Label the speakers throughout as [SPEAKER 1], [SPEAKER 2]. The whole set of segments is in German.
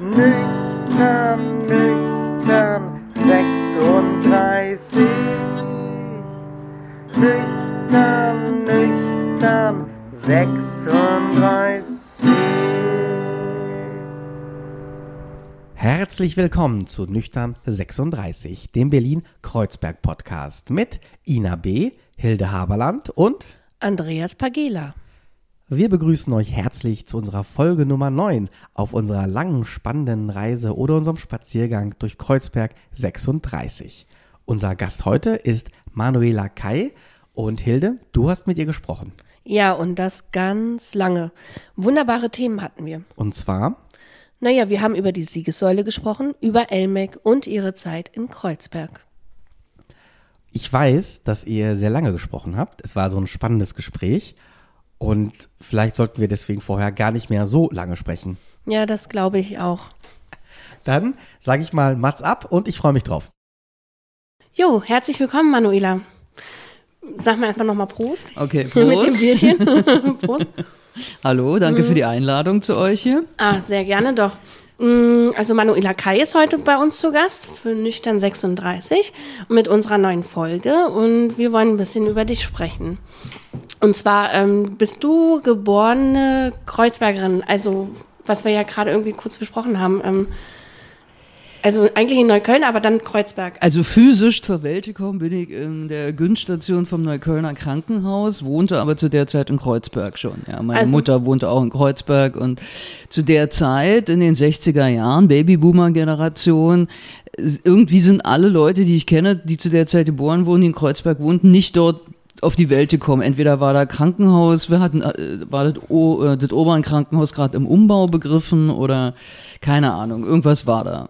[SPEAKER 1] Nüchtern, nüchtern, 36. Nüchtern, nüchtern, 36.
[SPEAKER 2] Herzlich willkommen zu Nüchtern 36, dem Berlin-Kreuzberg-Podcast mit Ina B., Hilde Haberland und
[SPEAKER 3] Andreas Pagela.
[SPEAKER 2] Wir begrüßen euch herzlich zu unserer Folge Nummer 9 auf unserer langen, spannenden Reise oder unserem Spaziergang durch Kreuzberg 36. Unser Gast heute ist Manuela Kai und Hilde, du hast mit ihr gesprochen.
[SPEAKER 3] Ja, und das ganz lange. Wunderbare Themen hatten wir.
[SPEAKER 2] Und zwar?
[SPEAKER 3] Naja, wir haben über die Siegessäule gesprochen, über Elmec und ihre Zeit in Kreuzberg.
[SPEAKER 2] Ich weiß, dass ihr sehr lange gesprochen habt. Es war so ein spannendes Gespräch. Und vielleicht sollten wir deswegen vorher gar nicht mehr so lange sprechen.
[SPEAKER 3] Ja, das glaube ich auch.
[SPEAKER 2] Dann sage ich mal Mats ab und ich freue mich drauf.
[SPEAKER 3] Jo, herzlich willkommen, Manuela. Sag mal erstmal nochmal Prost.
[SPEAKER 4] Okay, Prost.
[SPEAKER 3] Mit dem Bierchen.
[SPEAKER 4] Prost. Hallo, danke mhm. für die Einladung zu euch hier.
[SPEAKER 3] Ah, sehr gerne doch. Mm, also Manuela Kai ist heute bei uns zu Gast für Nüchtern 36 mit unserer neuen Folge und wir wollen ein bisschen über dich sprechen. Und zwar ähm, bist du geborene Kreuzbergerin, also was wir ja gerade irgendwie kurz besprochen haben. Ähm, also eigentlich in Neukölln, aber dann Kreuzberg.
[SPEAKER 4] Also physisch zur Welt gekommen bin ich in der Günststation vom Neuköllner Krankenhaus, wohnte aber zu der Zeit in Kreuzberg schon. Ja, meine also, Mutter wohnte auch in Kreuzberg und zu der Zeit in den 60er Jahren, Babyboomer-Generation, irgendwie sind alle Leute, die ich kenne, die zu der Zeit geboren wurden, die in Kreuzberg wohnten, nicht dort auf die Welt gekommen. Entweder war da Krankenhaus, wir hatten, äh, war das, o, äh, das Obernkrankenhaus gerade im Umbau begriffen oder keine Ahnung, irgendwas war da.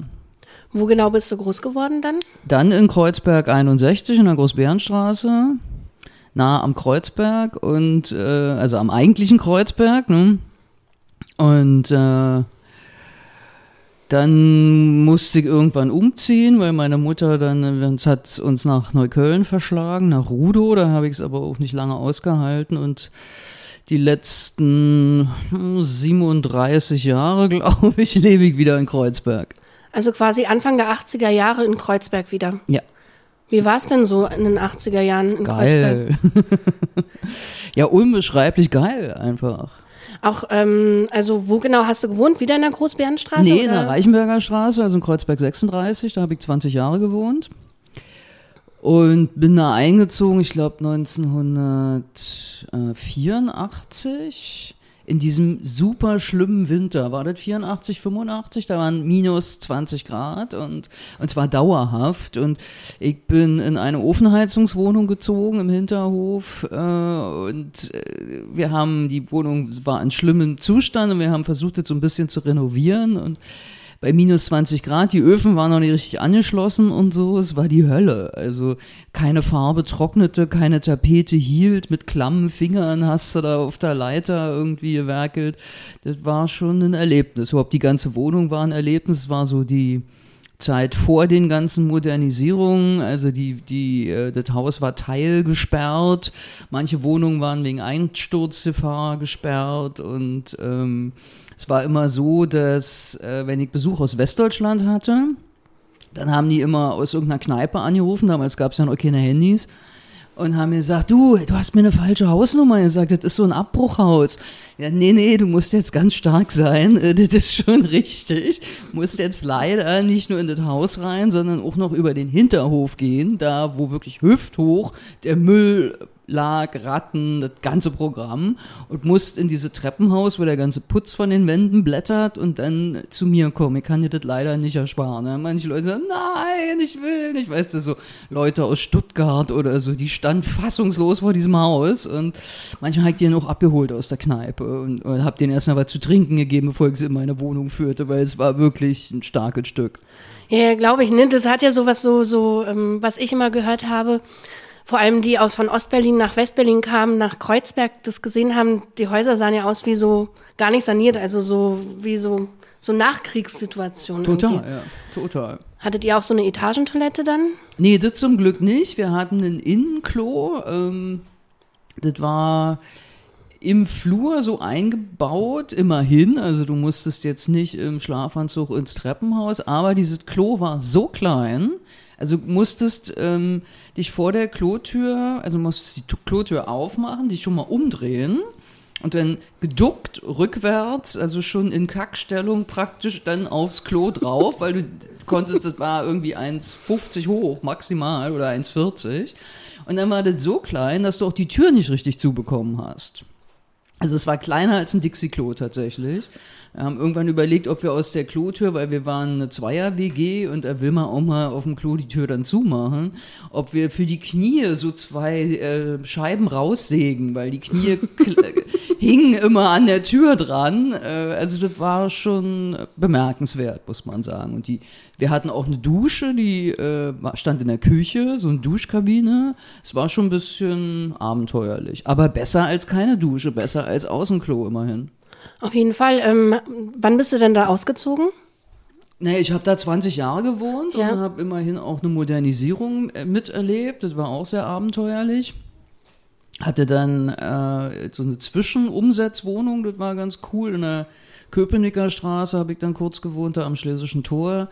[SPEAKER 3] Wo genau bist du groß geworden dann?
[SPEAKER 4] Dann in Kreuzberg 61 in der Großbärenstraße, nah am Kreuzberg und äh, also am eigentlichen Kreuzberg. Ne? Und äh, dann musste ich irgendwann umziehen, weil meine Mutter dann, dann hat uns nach Neukölln verschlagen, nach Rudow. Da habe ich es aber auch nicht lange ausgehalten und die letzten 37 hm, Jahre, glaube ich, lebe ich wieder in Kreuzberg.
[SPEAKER 3] Also quasi Anfang der 80er Jahre in Kreuzberg wieder.
[SPEAKER 4] Ja.
[SPEAKER 3] Wie war es denn so in den 80er Jahren in
[SPEAKER 4] geil. Kreuzberg? ja, unbeschreiblich geil einfach.
[SPEAKER 3] Auch, ähm, also wo genau hast du gewohnt? Wieder in der Großbärenstraße?
[SPEAKER 4] Nee, oder? in der Reichenberger Straße, also in Kreuzberg 36, da habe ich 20 Jahre gewohnt. Und bin da eingezogen, ich glaube 1984 in diesem super schlimmen Winter, war das 84, 85, da waren minus 20 Grad und, und zwar dauerhaft. Und ich bin in eine Ofenheizungswohnung gezogen im Hinterhof äh, und äh, wir haben, die Wohnung war in schlimmem Zustand und wir haben versucht, das so ein bisschen zu renovieren und bei minus 20 Grad, die Öfen waren noch nicht richtig angeschlossen und so, es war die Hölle. Also keine Farbe trocknete, keine Tapete hielt, mit klammen Fingern hast du da auf der Leiter irgendwie gewerkelt. Das war schon ein Erlebnis. Überhaupt die ganze Wohnung war ein Erlebnis, es war so die Zeit vor den ganzen Modernisierungen. Also die, die, äh, das Haus war teilgesperrt. Manche Wohnungen waren wegen Einsturzgefahr gesperrt und ähm, es war immer so, dass äh, wenn ich Besuch aus Westdeutschland hatte, dann haben die immer aus irgendeiner Kneipe angerufen, damals gab es ja noch keine Handys, und haben mir gesagt, du, du hast mir eine falsche Hausnummer gesagt, das ist so ein Abbruchhaus. Ja, nee, nee, du musst jetzt ganz stark sein, das ist schon richtig. Du musst jetzt leider nicht nur in das Haus rein, sondern auch noch über den Hinterhof gehen, da wo wirklich hüfthoch der Müll lag, Ratten, das ganze Programm und musst in diese Treppenhaus, wo der ganze Putz von den Wänden blättert und dann zu mir kommen. Ich kann dir das leider nicht ersparen. Ne? Manche Leute sagen, nein, ich will nicht. Weißt du, so Leute aus Stuttgart oder so, die stand fassungslos vor diesem Haus und manchmal habe ich die noch abgeholt aus der Kneipe und, und habe denen erstmal was zu trinken gegeben, bevor ich sie in meine Wohnung führte, weil es war wirklich ein starkes Stück.
[SPEAKER 3] Ja, glaube ich. Ne? Das hat ja sowas so, so ähm, was ich immer gehört habe, vor allem die aus von Ostberlin nach Westberlin kamen, nach Kreuzberg, das gesehen haben, die Häuser sahen ja aus wie so gar nicht saniert, also so wie so so Nachkriegssituationen.
[SPEAKER 4] Total, irgendwie. ja, total.
[SPEAKER 3] Hattet ihr auch so eine Etagentoilette dann?
[SPEAKER 4] Nee, das zum Glück nicht. Wir hatten ein Innenklo. Ähm, das war im Flur so eingebaut, immerhin. Also du musstest jetzt nicht im Schlafanzug ins Treppenhaus, aber dieses Klo war so klein. Also musstest ähm, dich vor der Klotür, also musstest die Klotür aufmachen, dich schon mal umdrehen und dann geduckt rückwärts, also schon in Kackstellung praktisch dann aufs Klo drauf, weil du konntest, das war irgendwie 1,50 hoch maximal oder 1,40. Und dann war das so klein, dass du auch die Tür nicht richtig zubekommen hast. Also es war kleiner als ein Dixie-Klo tatsächlich. Wir haben irgendwann überlegt, ob wir aus der Klotür, weil wir waren eine Zweier-WG und da will man auch mal auf dem Klo die Tür dann zumachen, ob wir für die Knie so zwei äh, Scheiben raussägen, weil die Knie kl- hingen immer an der Tür dran. Äh, also das war schon bemerkenswert, muss man sagen. Und die, wir hatten auch eine Dusche, die äh, stand in der Küche, so eine Duschkabine. Es war schon ein bisschen abenteuerlich, aber besser als keine Dusche, besser als Außenklo immerhin.
[SPEAKER 3] Auf jeden Fall. Ähm, wann bist du denn da ausgezogen?
[SPEAKER 4] Nee, ich habe da 20 Jahre gewohnt
[SPEAKER 3] Ja.
[SPEAKER 4] und habe immerhin auch eine Modernisierung äh, miterlebt. Das war auch sehr abenteuerlich. Hatte dann äh, so eine Zwischenumsetzwohnung, das war ganz cool. In der Köpenicker Straße habe ich dann kurz gewohnt, da am Schlesischen Tor.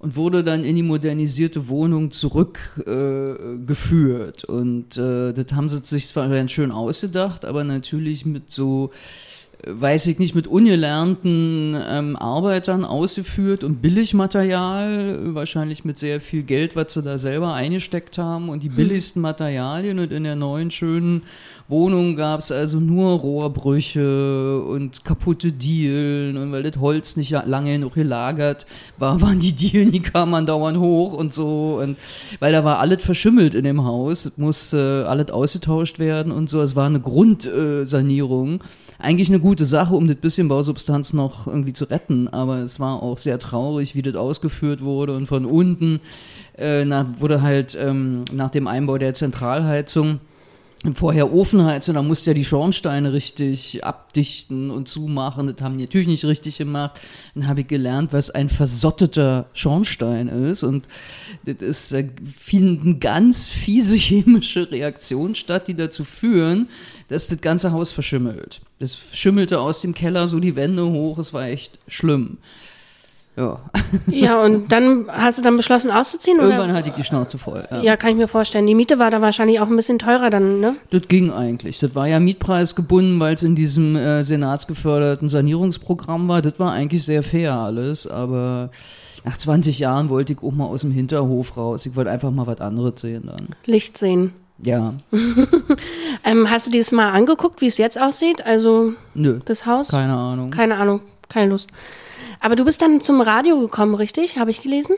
[SPEAKER 4] Und wurde dann in die modernisierte Wohnung zurückgeführt. Äh, und äh, das haben sie sich zwar ganz schön ausgedacht, aber natürlich mit so weiß ich nicht, mit ungelernten ähm, Arbeitern ausgeführt und Billigmaterial, wahrscheinlich mit sehr viel Geld, was sie da selber eingesteckt haben und die billigsten Materialien. Und in der neuen schönen Wohnung gab es also nur Rohrbrüche und kaputte Dielen. Und weil das Holz nicht lange genug gelagert war, waren die Dielen, die kamen dauernd hoch und so. Und weil da war alles verschimmelt in dem Haus, es musste alles ausgetauscht werden und so, es war eine Grundsanierung. Eigentlich eine gute Sache, um das bisschen Bausubstanz noch irgendwie zu retten, aber es war auch sehr traurig, wie das ausgeführt wurde. Und von unten äh, nach, wurde halt ähm, nach dem Einbau der Zentralheizung vorher Ofenheizung, da musste ja die Schornsteine richtig abdichten und zumachen. Das haben die natürlich nicht richtig gemacht. Dann habe ich gelernt, was ein versotteter Schornstein ist. Und das ist, da finden ganz fiese chemische Reaktionen statt, die dazu führen, dass das ganze Haus verschimmelt. Das schimmelte aus dem Keller so die Wände hoch. Es war echt schlimm. Ja.
[SPEAKER 3] Ja, und dann hast du dann beschlossen auszuziehen?
[SPEAKER 4] Irgendwann
[SPEAKER 3] oder?
[SPEAKER 4] hatte ich die Schnauze voll. Ja.
[SPEAKER 3] Ja, kann ich mir vorstellen. Die Miete war da wahrscheinlich auch ein bisschen teurer dann, ne?
[SPEAKER 4] Das ging eigentlich. Das war ja mietpreisgebunden, weil es in diesem äh, senatsgeförderten Sanierungsprogramm war. Das war eigentlich sehr fair alles, aber nach 20 Jahren wollte ich auch mal aus dem Hinterhof raus. Ich wollte einfach mal was anderes sehen dann.
[SPEAKER 3] Licht sehen.
[SPEAKER 4] Ja,
[SPEAKER 3] Ähm, hast du dir das mal angeguckt, wie es jetzt aussieht? Also
[SPEAKER 4] nö,
[SPEAKER 3] das Haus?
[SPEAKER 4] keine Ahnung.
[SPEAKER 3] Keine Ahnung, keine Lust. Aber du bist dann zum Radio gekommen, richtig? Habe ich gelesen?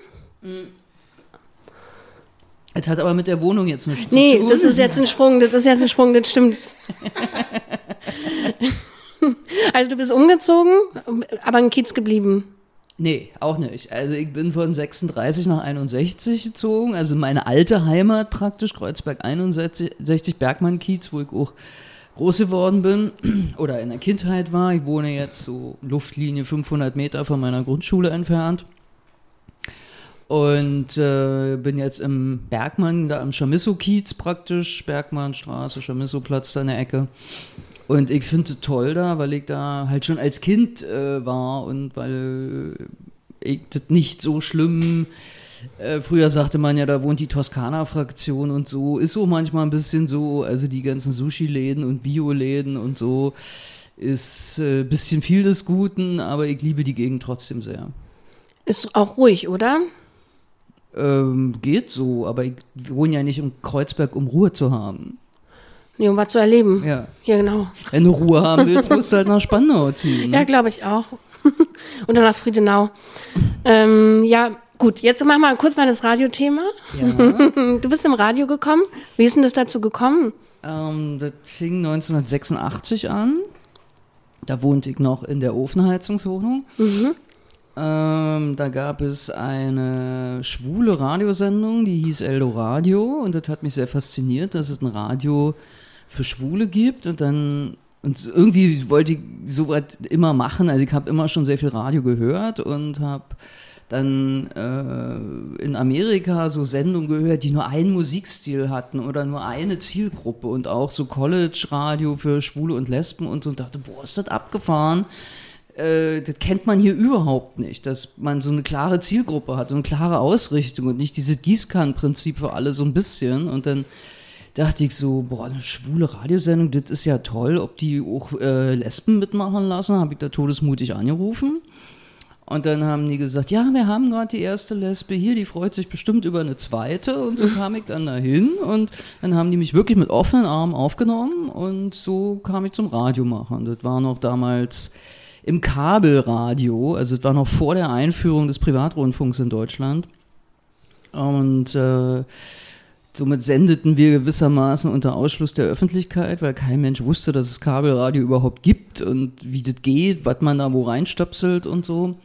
[SPEAKER 4] Es hat aber mit der Wohnung jetzt nichts zu
[SPEAKER 3] Nee,
[SPEAKER 4] tun.
[SPEAKER 3] das ist jetzt ein Sprung, das ist jetzt ein Sprung, das stimmt. Also du bist umgezogen, aber in Kiez geblieben.
[SPEAKER 4] Nee, auch nicht. Also ich bin von 36 nach 61 gezogen, also meine alte Heimat praktisch, Kreuzberg 61, Bergmann-Kiez, wo ich auch groß geworden bin oder in der Kindheit war. Ich wohne jetzt so Luftlinie 500 Meter von meiner Grundschule entfernt. Und äh, bin jetzt im Bergmann, da am Chamisso-Kiez praktisch, Bergmannstraße, Chamisso-Platz da in der Ecke. Und ich finde es toll da, weil ich da halt schon als Kind äh, war und weil ich das nicht so schlimm. Äh, früher sagte man ja, da wohnt die Toskana-Fraktion und so. Ist so manchmal ein bisschen so, also die ganzen Sushi-Läden und Bio-Läden und so ist ein äh, bisschen viel des Guten, aber ich liebe die Gegend trotzdem sehr.
[SPEAKER 3] Ist auch ruhig, oder?
[SPEAKER 4] Ähm, geht so, aber ich wohne ja nicht im Kreuzberg, um Ruhe zu haben.
[SPEAKER 3] Nee, um was zu erleben.
[SPEAKER 4] Ja.
[SPEAKER 3] Ja, genau.
[SPEAKER 4] Wenn du Ruhe haben willst, musst du halt nach Spandau ziehen. Ne?
[SPEAKER 3] Ja, glaube ich auch. Und dann nach Friedenau. ähm, ja, gut, jetzt machen wir kurz mal das Radiothema.
[SPEAKER 4] ja.
[SPEAKER 3] Du bist im Radio gekommen. Wie ist denn das dazu gekommen?
[SPEAKER 4] Ähm, das fing 1986 an. Da wohnte ich noch in der Ofenheizungswohnung. Ähm, da gab es eine schwule Radiosendung, die hieß Eldo Radio. Und das hat mich sehr fasziniert, dass es ein Radio für Schwule gibt. Und dann und irgendwie wollte ich sowas immer machen. Also ich habe immer schon sehr viel Radio gehört und habe dann äh, in Amerika so Sendungen gehört, die nur einen Musikstil hatten oder nur eine Zielgruppe und auch so College-Radio für Schwule und Lesben und so und dachte, boah, ist das abgefahren. Äh, das kennt man hier überhaupt nicht, dass man so eine klare Zielgruppe hat und eine klare Ausrichtung und nicht dieses Gießkannenprinzip für alle so ein bisschen und dann dachte ich so, boah, eine schwule Radiosendung, das ist ja toll, ob die auch äh, Lesben mitmachen lassen, habe ich da todesmutig angerufen. Und dann haben die gesagt, ja, wir haben gerade die erste Lesbe hier, die freut sich bestimmt über eine zweite. Und so kam ich dann dahin und dann haben die mich wirklich mit offenen Armen aufgenommen und so kam ich zum Radio machen. Das war noch damals im Kabelradio, also das war noch vor der Einführung des Privatrundfunks in Deutschland. Und äh, Somit sendeten wir gewissermaßen unter Ausschluss der Öffentlichkeit, weil kein Mensch wusste, dass es Kabelradio überhaupt gibt und wie das geht, was man da wo reinstöpselt und so.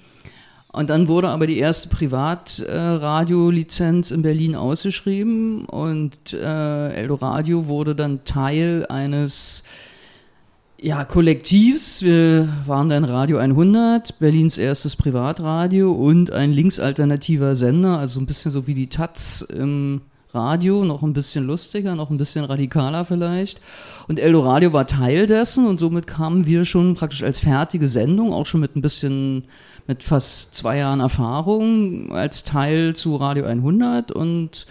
[SPEAKER 4] Und dann wurde aber die erste Privatradiolizenz in Berlin ausgeschrieben und äh, Eldoradio wurde dann Teil eines ja, Kollektivs. Wir waren dann Radio 100, Berlins erstes Privatradio und ein linksalternativer Sender, also ein bisschen so wie die Taz im Radio, noch ein bisschen lustiger, noch ein bisschen radikaler vielleicht. Und Eldoradio war Teil dessen und somit kamen wir schon praktisch als fertige Sendung, auch schon mit ein bisschen, mit fast zwei Jahren Erfahrung, als Teil zu Radio 100 und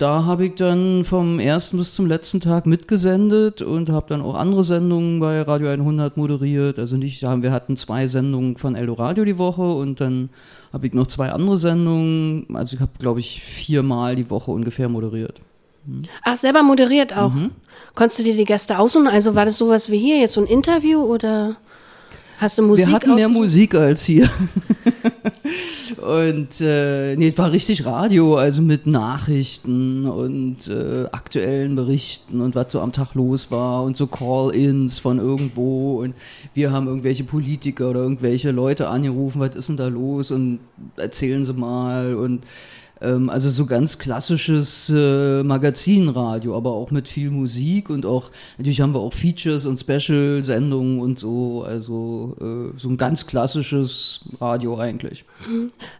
[SPEAKER 4] da habe ich dann vom ersten bis zum letzten Tag mitgesendet und habe dann auch andere Sendungen bei Radio 100 moderiert. Also nicht, wir hatten zwei Sendungen von Eldoradio die Woche und dann habe ich noch zwei andere Sendungen. Also ich habe, glaube ich, viermal die Woche ungefähr moderiert.
[SPEAKER 3] Hm. Ach, selber moderiert auch. Mhm. Konntest du dir die Gäste aussuchen? Also war das sowas wie hier, jetzt so ein Interview oder hast du Musik
[SPEAKER 4] Wir hatten mehr Musik als hier. und äh, nee, es war richtig Radio, also mit Nachrichten und äh, aktuellen Berichten und was so am Tag los war und so Call-ins von irgendwo und wir haben irgendwelche Politiker oder irgendwelche Leute angerufen, was ist denn da los und erzählen sie mal und ähm, also so ganz klassisches äh, Magazinradio, aber auch mit viel Musik und auch, natürlich haben wir auch Features und Special-Sendungen und so, also äh, so ein ganz klassisches Radio eigentlich.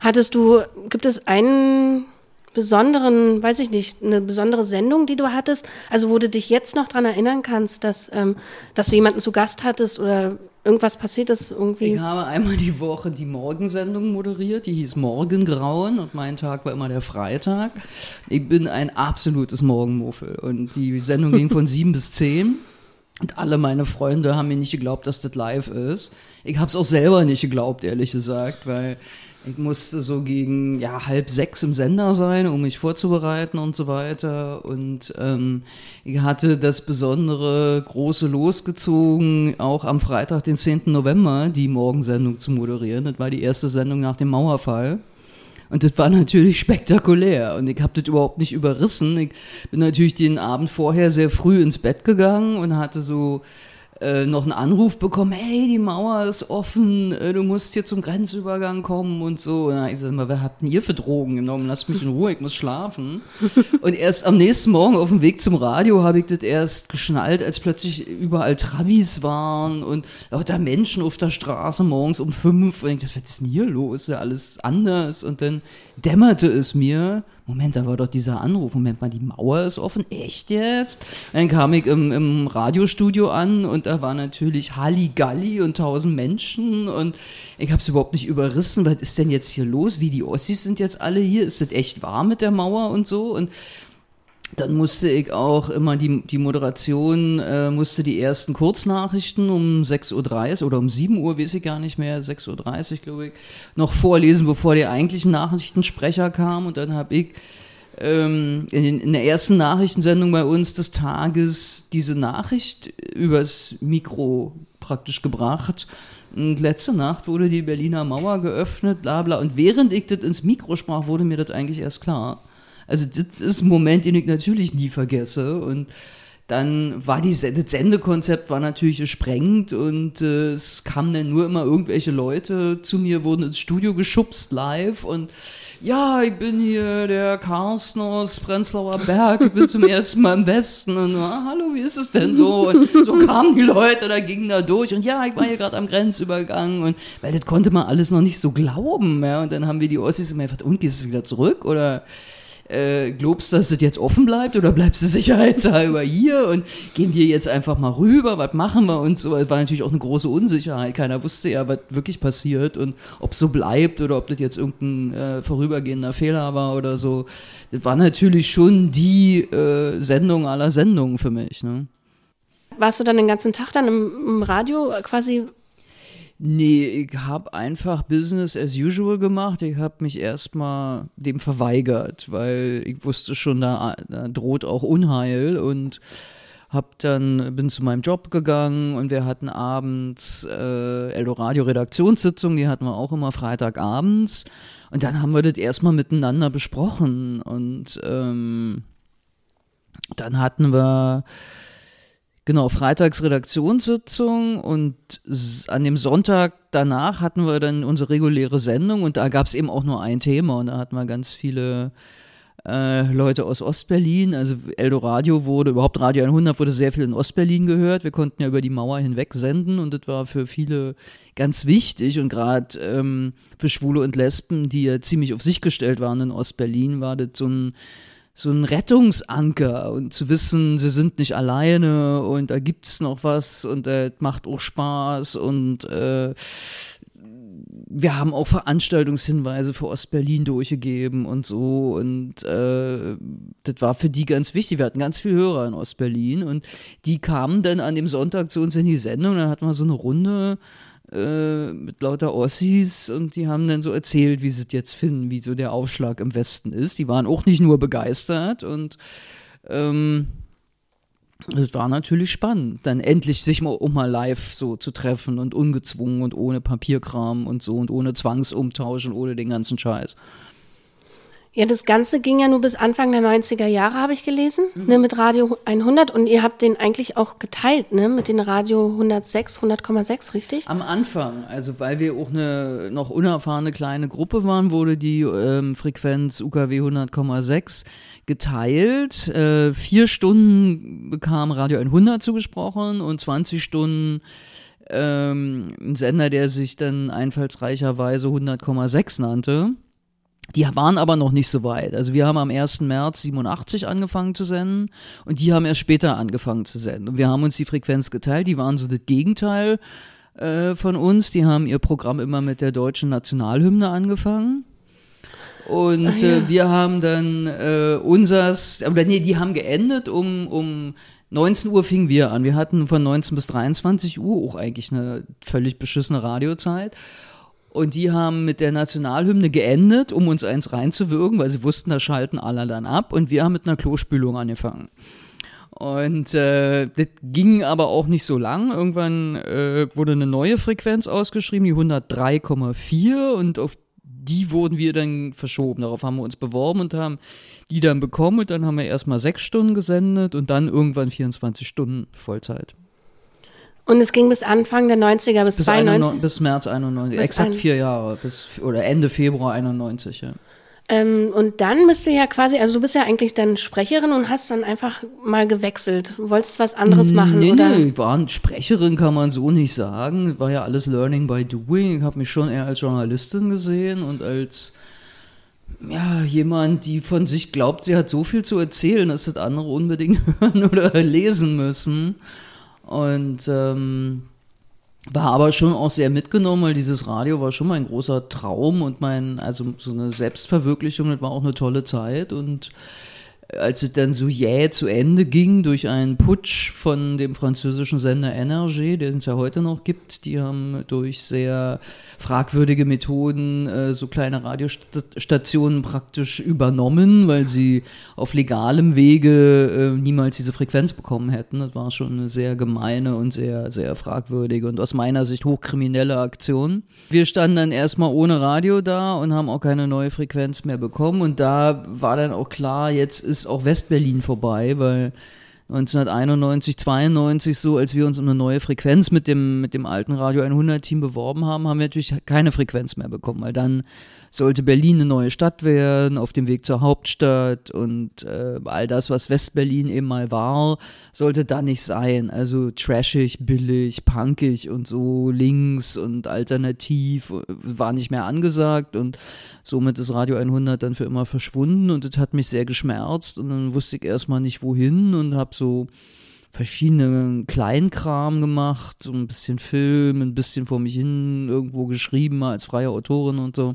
[SPEAKER 3] Hattest du, gibt es einen besonderen, weiß ich nicht, eine besondere Sendung, die du hattest? Also wo du dich jetzt noch daran erinnern kannst, dass, ähm, dass du jemanden zu Gast hattest oder irgendwas passiert ist irgendwie?
[SPEAKER 4] Ich habe einmal die Woche die Morgensendung moderiert, die hieß Morgengrauen und mein Tag war immer der Freitag. Ich bin ein absolutes Morgenmuffel und die Sendung ging von sieben bis zehn. Und alle meine Freunde haben mir nicht geglaubt, dass das live ist. Ich habe es auch selber nicht geglaubt, ehrlich gesagt, weil ich musste so gegen ja, halb sechs im Sender sein, um mich vorzubereiten und so weiter. Und ähm, ich hatte das besondere große losgezogen, auch am Freitag, den 10. November, die Morgensendung zu moderieren. Das war die erste Sendung nach dem Mauerfall. Und das war natürlich spektakulär. Und ich habe das überhaupt nicht überrissen. Ich bin natürlich den Abend vorher sehr früh ins Bett gegangen und hatte so äh, noch einen Anruf bekommen, hey, die Mauer ist offen, äh, du musst hier zum Grenzübergang kommen und so. Und ich sag mal, wer habt denn ihr für Drogen genommen? Lasst mich in Ruhe, ich muss schlafen. und erst am nächsten Morgen auf dem Weg zum Radio habe ich das erst geschnallt, als plötzlich überall Trabis waren und lauter Menschen auf der Straße morgens um fünf. Und ich dachte, was ist denn hier los? Ist ja alles anders. Und dann dämmerte es mir, Moment, da war doch dieser Anruf, Moment mal, die Mauer ist offen, echt jetzt? Dann kam ich im, im Radiostudio an und da war natürlich Halligalli und tausend Menschen und ich habe es überhaupt nicht überrissen, was ist denn jetzt hier los? Wie die Ossis sind jetzt alle hier? Ist das echt warm mit der Mauer und so? Und dann musste ich auch immer die, die Moderation, äh, musste die ersten Kurznachrichten um 6.30 Uhr oder um 7 Uhr, weiß ich gar nicht mehr, 6.30 Uhr, glaube ich, noch vorlesen, bevor der eigentliche Nachrichtensprecher kam. Und dann habe ich ähm, in, den, in der ersten Nachrichtensendung bei uns des Tages diese Nachricht übers Mikro praktisch gebracht. Und letzte Nacht wurde die Berliner Mauer geöffnet, bla bla. Und während ich das ins Mikro sprach, wurde mir das eigentlich erst klar also das ist ein Moment, den ich natürlich nie vergesse. Und dann war die, das Sendekonzept war natürlich gesprengt und äh, es kamen dann nur immer irgendwelche Leute zu mir, wurden ins Studio geschubst live und ja, ich bin hier der Carsten aus Prenzlauer Berg, ich bin zum ersten Mal im Westen und ah, hallo, wie ist es denn so? Und so kamen die Leute, da gingen da durch und ja, ich war hier gerade am Grenzübergang und weil das konnte man alles noch nicht so glauben, ja, und dann haben wir die Ossis immer gefragt, und gehst du wieder zurück oder äh, glaubst dass das jetzt offen bleibt oder bleibst du sicherheitshalber hier und gehen wir jetzt einfach mal rüber, was machen wir und so. Es war natürlich auch eine große Unsicherheit. Keiner wusste ja, was wirklich passiert und ob so bleibt oder ob das jetzt irgendein äh, vorübergehender Fehler war oder so. Das war natürlich schon die äh, Sendung aller Sendungen für mich. Ne?
[SPEAKER 3] Warst du dann den ganzen Tag dann im, im Radio quasi?
[SPEAKER 4] Nee, ich habe einfach Business as usual gemacht. Ich habe mich erstmal dem verweigert, weil ich wusste schon, da, da droht auch Unheil und hab dann bin zu meinem Job gegangen und wir hatten abends äh, Eldoradio Redaktionssitzung, die hatten wir auch immer Freitagabends und dann haben wir das erstmal miteinander besprochen und ähm, dann hatten wir Genau, freitags Redaktionssitzung und an dem Sonntag danach hatten wir dann unsere reguläre Sendung und da gab es eben auch nur ein Thema und da hatten wir ganz viele äh, Leute aus Ostberlin. Also Eldoradio wurde, überhaupt Radio 100 wurde sehr viel in Ostberlin gehört. Wir konnten ja über die Mauer hinweg senden und das war für viele ganz wichtig und gerade ähm, für Schwule und Lesben, die ja ziemlich auf sich gestellt waren in Ostberlin, war das so ein so ein Rettungsanker und zu wissen, sie sind nicht alleine und da gibt's noch was und äh, macht auch Spaß und äh, wir haben auch Veranstaltungshinweise für Ostberlin durchgegeben und so und äh, das war für die ganz wichtig. Wir hatten ganz viele Hörer in Ostberlin und die kamen dann an dem Sonntag zu uns in die Sendung. Dann hatten wir so eine Runde äh, mit lauter Ossis und die haben dann so erzählt, wie sie es jetzt finden, wie so der Aufschlag im Westen ist. Die waren auch nicht nur begeistert und ähm, es war natürlich spannend, dann endlich sich mal um mal live so zu treffen und ungezwungen und ohne Papierkram und so und ohne Zwangsumtausch und ohne den ganzen Scheiß.
[SPEAKER 3] Ja, das Ganze ging ja nur bis Anfang der 90er Jahre, habe ich gelesen, ne, mit Radio 100. Und ihr habt den eigentlich auch geteilt, ne, mit den Radio 106, 100,6, richtig?
[SPEAKER 4] Am Anfang, also weil wir auch eine noch unerfahrene kleine Gruppe waren, wurde die ähm, Frequenz UKW 100,6 geteilt. Äh, vier Stunden bekam Radio 100 zugesprochen und 20 Stunden ähm, ein Sender, der sich dann einfallsreicherweise 100,6 nannte. Die waren aber noch nicht so weit. Also wir haben am 1. März 87 angefangen zu senden und die haben erst später angefangen zu senden. Und wir haben uns die Frequenz geteilt, die waren so das Gegenteil äh, von uns. Die haben ihr Programm immer mit der deutschen Nationalhymne angefangen. Und äh, wir haben dann äh, unsers, oder nee, die haben geendet um, um 19 Uhr fingen wir an. Wir hatten von 19 bis 23 Uhr auch eigentlich eine völlig beschissene Radiozeit. Und die haben mit der Nationalhymne geendet, um uns eins reinzuwirken, weil sie wussten, da schalten alle dann ab. Und wir haben mit einer Klospülung angefangen. Und äh, das ging aber auch nicht so lang. Irgendwann äh, wurde eine neue Frequenz ausgeschrieben, die 103,4 und auf die wurden wir dann verschoben. Darauf haben wir uns beworben und haben die dann bekommen. Und dann haben wir erstmal sechs Stunden gesendet und dann irgendwann 24 Stunden Vollzeit.
[SPEAKER 3] Und es ging bis Anfang der 90er, bis,
[SPEAKER 4] Bis,
[SPEAKER 3] 92.
[SPEAKER 4] 91, bis März 91,
[SPEAKER 3] Bis
[SPEAKER 4] exakt
[SPEAKER 3] ein-
[SPEAKER 4] vier Jahre, bis, oder Ende Februar 91, ja.
[SPEAKER 3] Ähm, und dann bist du ja quasi, also du bist ja eigentlich dann Sprecherin und hast dann einfach mal gewechselt. Du wolltest was anderes machen,
[SPEAKER 4] nee,
[SPEAKER 3] oder?
[SPEAKER 4] Nee, war Sprecherin, kann man so nicht sagen. War ja alles Learning by Doing. Ich habe mich schon eher als Journalistin gesehen und als ja, jemand, die von sich glaubt, sie hat so viel zu erzählen, dass das andere unbedingt hören oder lesen müssen. Und ähm, war aber schon auch sehr mitgenommen, weil dieses Radio war schon mein großer Traum und mein, also so eine Selbstverwirklichung, das war auch eine tolle Zeit. Und als es dann so jäh zu Ende ging durch einen Putsch von dem französischen Sender Energy, den es ja heute noch gibt, die haben durch sehr fragwürdige Methoden äh, so kleine Radiostationen praktisch übernommen, weil sie auf legalem Wege äh, niemals diese Frequenz bekommen hätten. Das war schon eine sehr gemeine und sehr, sehr fragwürdige und aus meiner Sicht hochkriminelle Aktion. Wir standen dann erstmal ohne Radio da und haben auch keine neue Frequenz mehr bekommen und da war dann auch klar, jetzt ist auch Westberlin vorbei, weil 1991, 92 so, als wir uns um eine neue Frequenz mit dem, mit dem alten Radio 100 Team beworben haben, haben wir natürlich keine Frequenz mehr bekommen, weil dann sollte Berlin eine neue Stadt werden, auf dem Weg zur Hauptstadt und äh, all das, was Westberlin eben mal war, sollte da nicht sein. Also trashig, billig, punkig und so links und alternativ äh, war nicht mehr angesagt und somit ist Radio 100 dann für immer verschwunden und das hat mich sehr geschmerzt und dann wusste ich erstmal nicht wohin und habe so verschiedene Kleinkram gemacht, so ein bisschen Film, ein bisschen vor mich hin irgendwo geschrieben als freie Autorin und so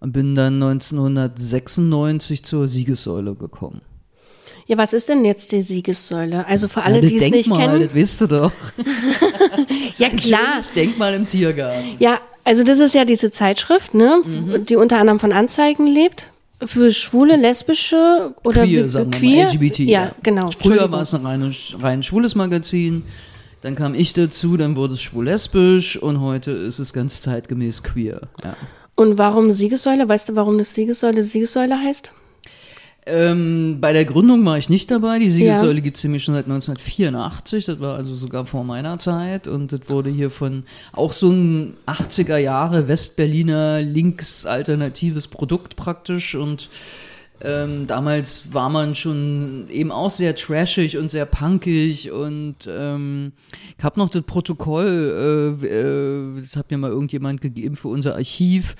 [SPEAKER 4] und bin dann 1996 zur Siegessäule gekommen.
[SPEAKER 3] Ja, was ist denn jetzt die Siegessäule? Also für alle,
[SPEAKER 4] ja,
[SPEAKER 3] die es nicht
[SPEAKER 4] Denkmal,
[SPEAKER 3] kennen.
[SPEAKER 4] Das weißt du doch.
[SPEAKER 3] ja,
[SPEAKER 4] Ein
[SPEAKER 3] klar.
[SPEAKER 4] schönes Denkmal im Tiergarten.
[SPEAKER 3] Ja, also das ist ja diese Zeitschrift, ne,
[SPEAKER 4] Mhm.
[SPEAKER 3] die unter anderem von Anzeigen lebt. Für schwule, lesbische oder
[SPEAKER 4] Queer, sagen wir
[SPEAKER 3] queer?
[SPEAKER 4] mal, LGBT.
[SPEAKER 3] Ja, genau.
[SPEAKER 4] Früher war es ein rein, rein schwules Magazin. Dann kam ich dazu, dann wurde es schwul-lesbisch und heute ist es ganz zeitgemäß queer. Ja.
[SPEAKER 3] Und warum Siegessäule? Weißt du, warum das Siegessäule Siegessäule heißt?
[SPEAKER 4] Ähm, bei der Gründung war ich nicht dabei. Die
[SPEAKER 3] Ja.
[SPEAKER 4] Siegessäule gibt es nämlich schon seit 1984. Das war also sogar vor meiner Zeit. Und das wurde hier von auch so ein 80er Jahre Westberliner links-alternatives Produkt praktisch. Und ähm, damals war man schon eben auch sehr trashig und sehr punkig. Und ähm, ich habe noch das Protokoll, äh, äh, das hat mir mal irgendjemand gegeben für unser Archiv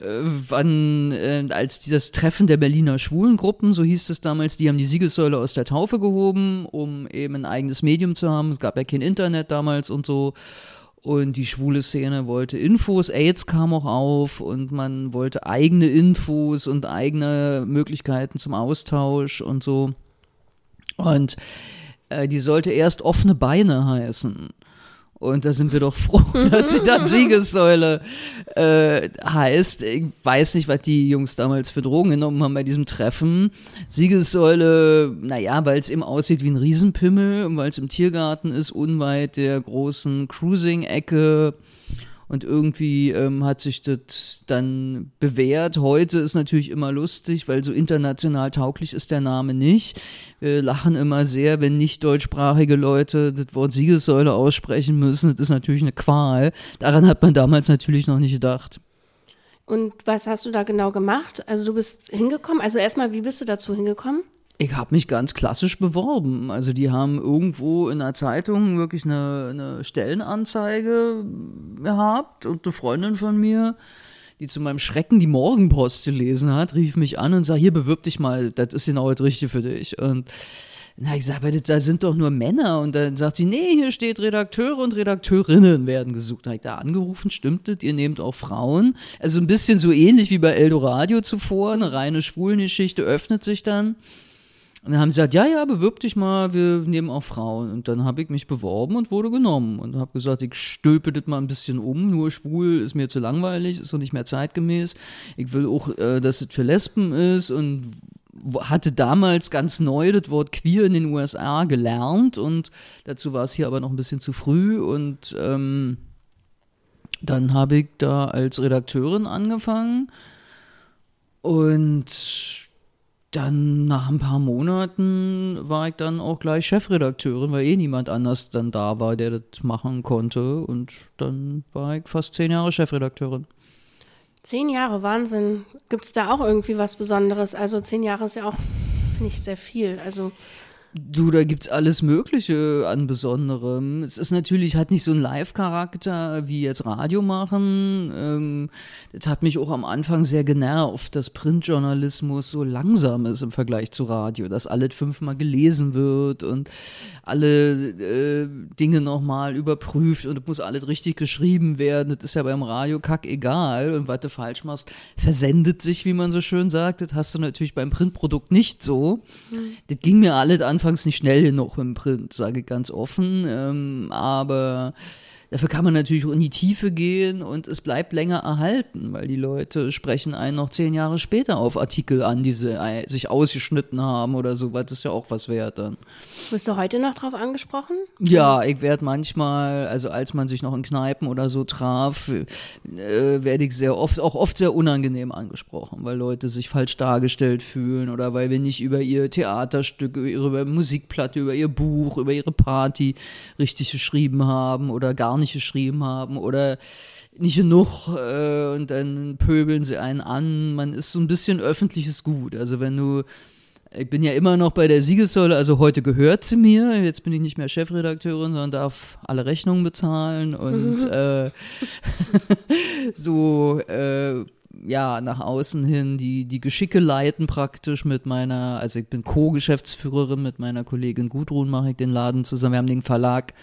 [SPEAKER 4] äh, wann, äh, als dieses Treffen der Berliner Schwulengruppen, so hieß es damals, die haben die Siegessäule aus der Taufe gehoben, um eben ein eigenes Medium zu haben. Es gab ja kein Internet damals und so. Und die schwule Szene wollte Infos, AIDS kam auch auf und man wollte eigene Infos und eigene Möglichkeiten zum Austausch und so. Und äh, die sollte erst offene Beine heißen. Und da sind wir doch froh, dass sie dann Siegessäule äh, heißt. Ich weiß nicht, was die Jungs damals für Drogen genommen haben bei diesem Treffen. Siegessäule, naja, weil es eben aussieht wie ein Riesenpimmel und weil es im Tiergarten ist, unweit der großen Cruising-Ecke. Und irgendwie ähm, hat sich das dann bewährt. Heute ist natürlich immer lustig, weil so international tauglich ist der Name nicht. Wir lachen immer sehr, wenn nicht deutschsprachige Leute das Wort Siegessäule aussprechen müssen. Das ist natürlich eine Qual. Daran hat man damals natürlich noch nicht gedacht.
[SPEAKER 3] Und was hast du da genau gemacht? Also du bist hingekommen. Also erstmal, wie bist du dazu hingekommen?
[SPEAKER 4] Ich habe mich ganz klassisch beworben. Also die haben irgendwo in der Zeitung wirklich eine, eine Stellenanzeige gehabt und eine Freundin von mir, die zu meinem Schrecken die Morgenpost gelesen hat, rief mich an und sagte, hier bewirb dich mal, das ist genau das Richtige für dich. Und na, ich sage, da sind doch nur Männer. Und dann sagt sie, nee, hier steht Redakteure und Redakteurinnen werden gesucht. Da habe ich da angerufen, stimmt das, ihr nehmt auch Frauen. Also ein bisschen so ähnlich wie bei Eldoradio zuvor, eine reine Schwulengeschichte öffnet sich dann. Und dann haben sie gesagt, ja, ja, bewirb dich mal, wir nehmen auch Frauen. Und dann habe ich mich beworben und wurde genommen. Und habe gesagt, ich stülpe das mal ein bisschen um, nur schwul ist mir zu langweilig, ist doch nicht mehr zeitgemäß. Ich will auch, äh, dass es für Lesben ist und hatte damals ganz neu das Wort queer in den USA gelernt und dazu war es hier aber noch ein bisschen zu früh und ähm, dann habe ich da als Redakteurin angefangen und dann nach ein paar Monaten war ich dann auch gleich Chefredakteurin, weil eh niemand anders dann da war, der das machen konnte. Und dann war ich fast zehn Jahre Chefredakteurin.
[SPEAKER 3] Zehn Jahre, Wahnsinn. Gibt es da auch irgendwie was Besonderes? Also zehn Jahre ist ja auch, finde ich, sehr viel. Also
[SPEAKER 4] Du, da gibt's alles Mögliche an Besonderem. Es ist natürlich, hat nicht so einen Live-Charakter wie jetzt Radio machen. Ähm, das hat mich auch am Anfang sehr genervt, dass Printjournalismus so langsam ist im Vergleich zu Radio, dass alles fünfmal gelesen wird und alle äh, Dinge nochmal überprüft und es muss alles richtig geschrieben werden. Das ist ja beim Radio kack egal. Und was du falsch machst, versendet sich, wie man so schön sagt. Das hast du natürlich beim Printprodukt nicht so. Das ging mir alles anfangs nicht schnell genug im Print, sage ich ganz offen. Ähm, aber Dafür kann man natürlich in die Tiefe gehen und es bleibt länger erhalten, weil die Leute sprechen einen noch zehn Jahre später auf Artikel an, die sie äh, sich ausgeschnitten haben oder so, was ist ja auch was wert dann.
[SPEAKER 3] Wirst du heute noch drauf angesprochen?
[SPEAKER 4] Ja, ich werde manchmal, also als man sich noch in Kneipen oder so traf, äh, werde ich sehr oft, auch oft sehr unangenehm angesprochen, weil Leute sich falsch dargestellt fühlen oder weil wir nicht über ihr Theaterstück, über ihre Musikplatte, über ihr Buch, über ihre Party richtig geschrieben haben oder gar nicht geschrieben haben oder nicht genug äh, und dann pöbeln sie einen an. Man ist so ein bisschen öffentliches Gut. Also wenn du ich bin ja immer noch bei der Siegessäule, also heute gehört sie mir. Jetzt bin ich nicht mehr Chefredakteurin, sondern darf alle Rechnungen bezahlen und
[SPEAKER 3] Mhm.
[SPEAKER 4] äh, so äh, ja nach außen hin die die Geschicke leiten praktisch mit meiner, also ich bin Co-Geschäftsführerin mit meiner Kollegin Gudrun mache ich den Laden zusammen. Wir haben den Verlag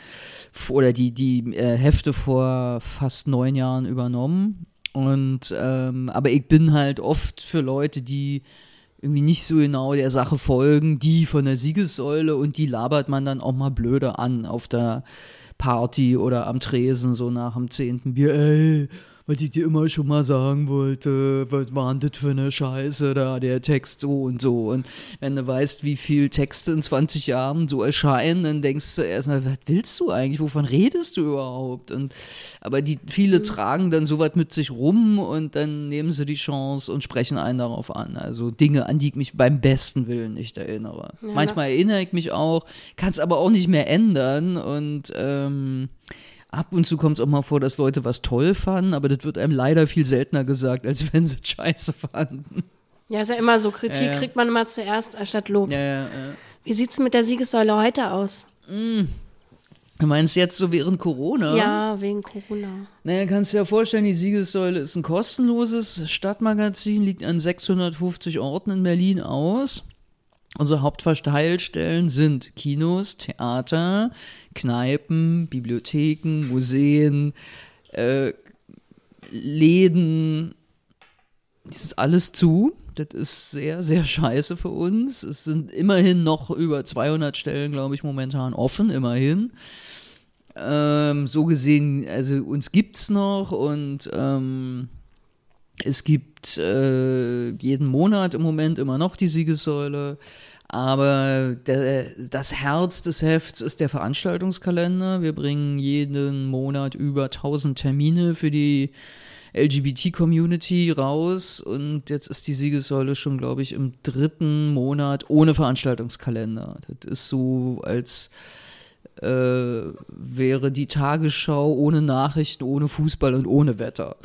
[SPEAKER 4] oder die die äh, Hefte vor fast neun Jahren übernommen. Und ähm, aber ich bin halt oft für Leute, die irgendwie nicht so genau der Sache folgen, die von der Siegessäule und die labert man dann auch mal blöde an auf der Party oder am Tresen, so nach dem zehnten Bier, ey, was ich dir immer schon mal sagen wollte, was war denn das für eine Scheiße da, der Text so und so. Und wenn du weißt, wie viel Texte in 20 Jahren so erscheinen, dann denkst du erstmal, was willst du eigentlich, wovon redest du überhaupt? Und, aber die, viele tragen dann sowas mit sich rum und dann nehmen sie die Chance und sprechen einen darauf an. Also Dinge, an die ich mich beim besten Willen nicht erinnere. Manchmal erinnere ich mich auch, kann es aber auch nicht mehr ändern und ähm, Ab und zu kommt es auch mal vor, dass Leute was toll fanden, aber das wird einem leider viel seltener gesagt, als wenn sie es scheiße fanden.
[SPEAKER 3] Ja, ist ja immer so. Kritik
[SPEAKER 4] ja.
[SPEAKER 3] kriegt man immer zuerst anstatt Lob.
[SPEAKER 4] Ja, ja, ja.
[SPEAKER 3] Wie sieht's mit der Siegessäule heute aus?
[SPEAKER 4] Du meinst jetzt so während Corona?
[SPEAKER 3] Ja, wegen Corona.
[SPEAKER 4] Naja, kannst du dir ja vorstellen, die Siegessäule ist ein kostenloses Stadtmagazin, liegt an 650 Orten in Berlin aus. Unsere Hauptverteilstellen sind Kinos, Theater, Kneipen, Bibliotheken, Museen, äh, Läden. Das ist alles zu. Das ist sehr, sehr scheiße für uns. Es sind immerhin noch über 200 Stellen, glaube ich, momentan offen, immerhin. Ähm, so gesehen, also uns gibt's noch und ähm, es gibt äh, jeden Monat im Moment immer noch die Siegessäule. Aber der, das Herz des Hefts ist der Veranstaltungskalender. Wir bringen jeden Monat über 1000 Termine für die LGBT-Community raus und jetzt ist die Siegessäule schon, glaube ich, im dritten Monat ohne Veranstaltungskalender. Das ist so, als äh, wäre die Tagesschau ohne Nachrichten, ohne Fußball und ohne Wetter.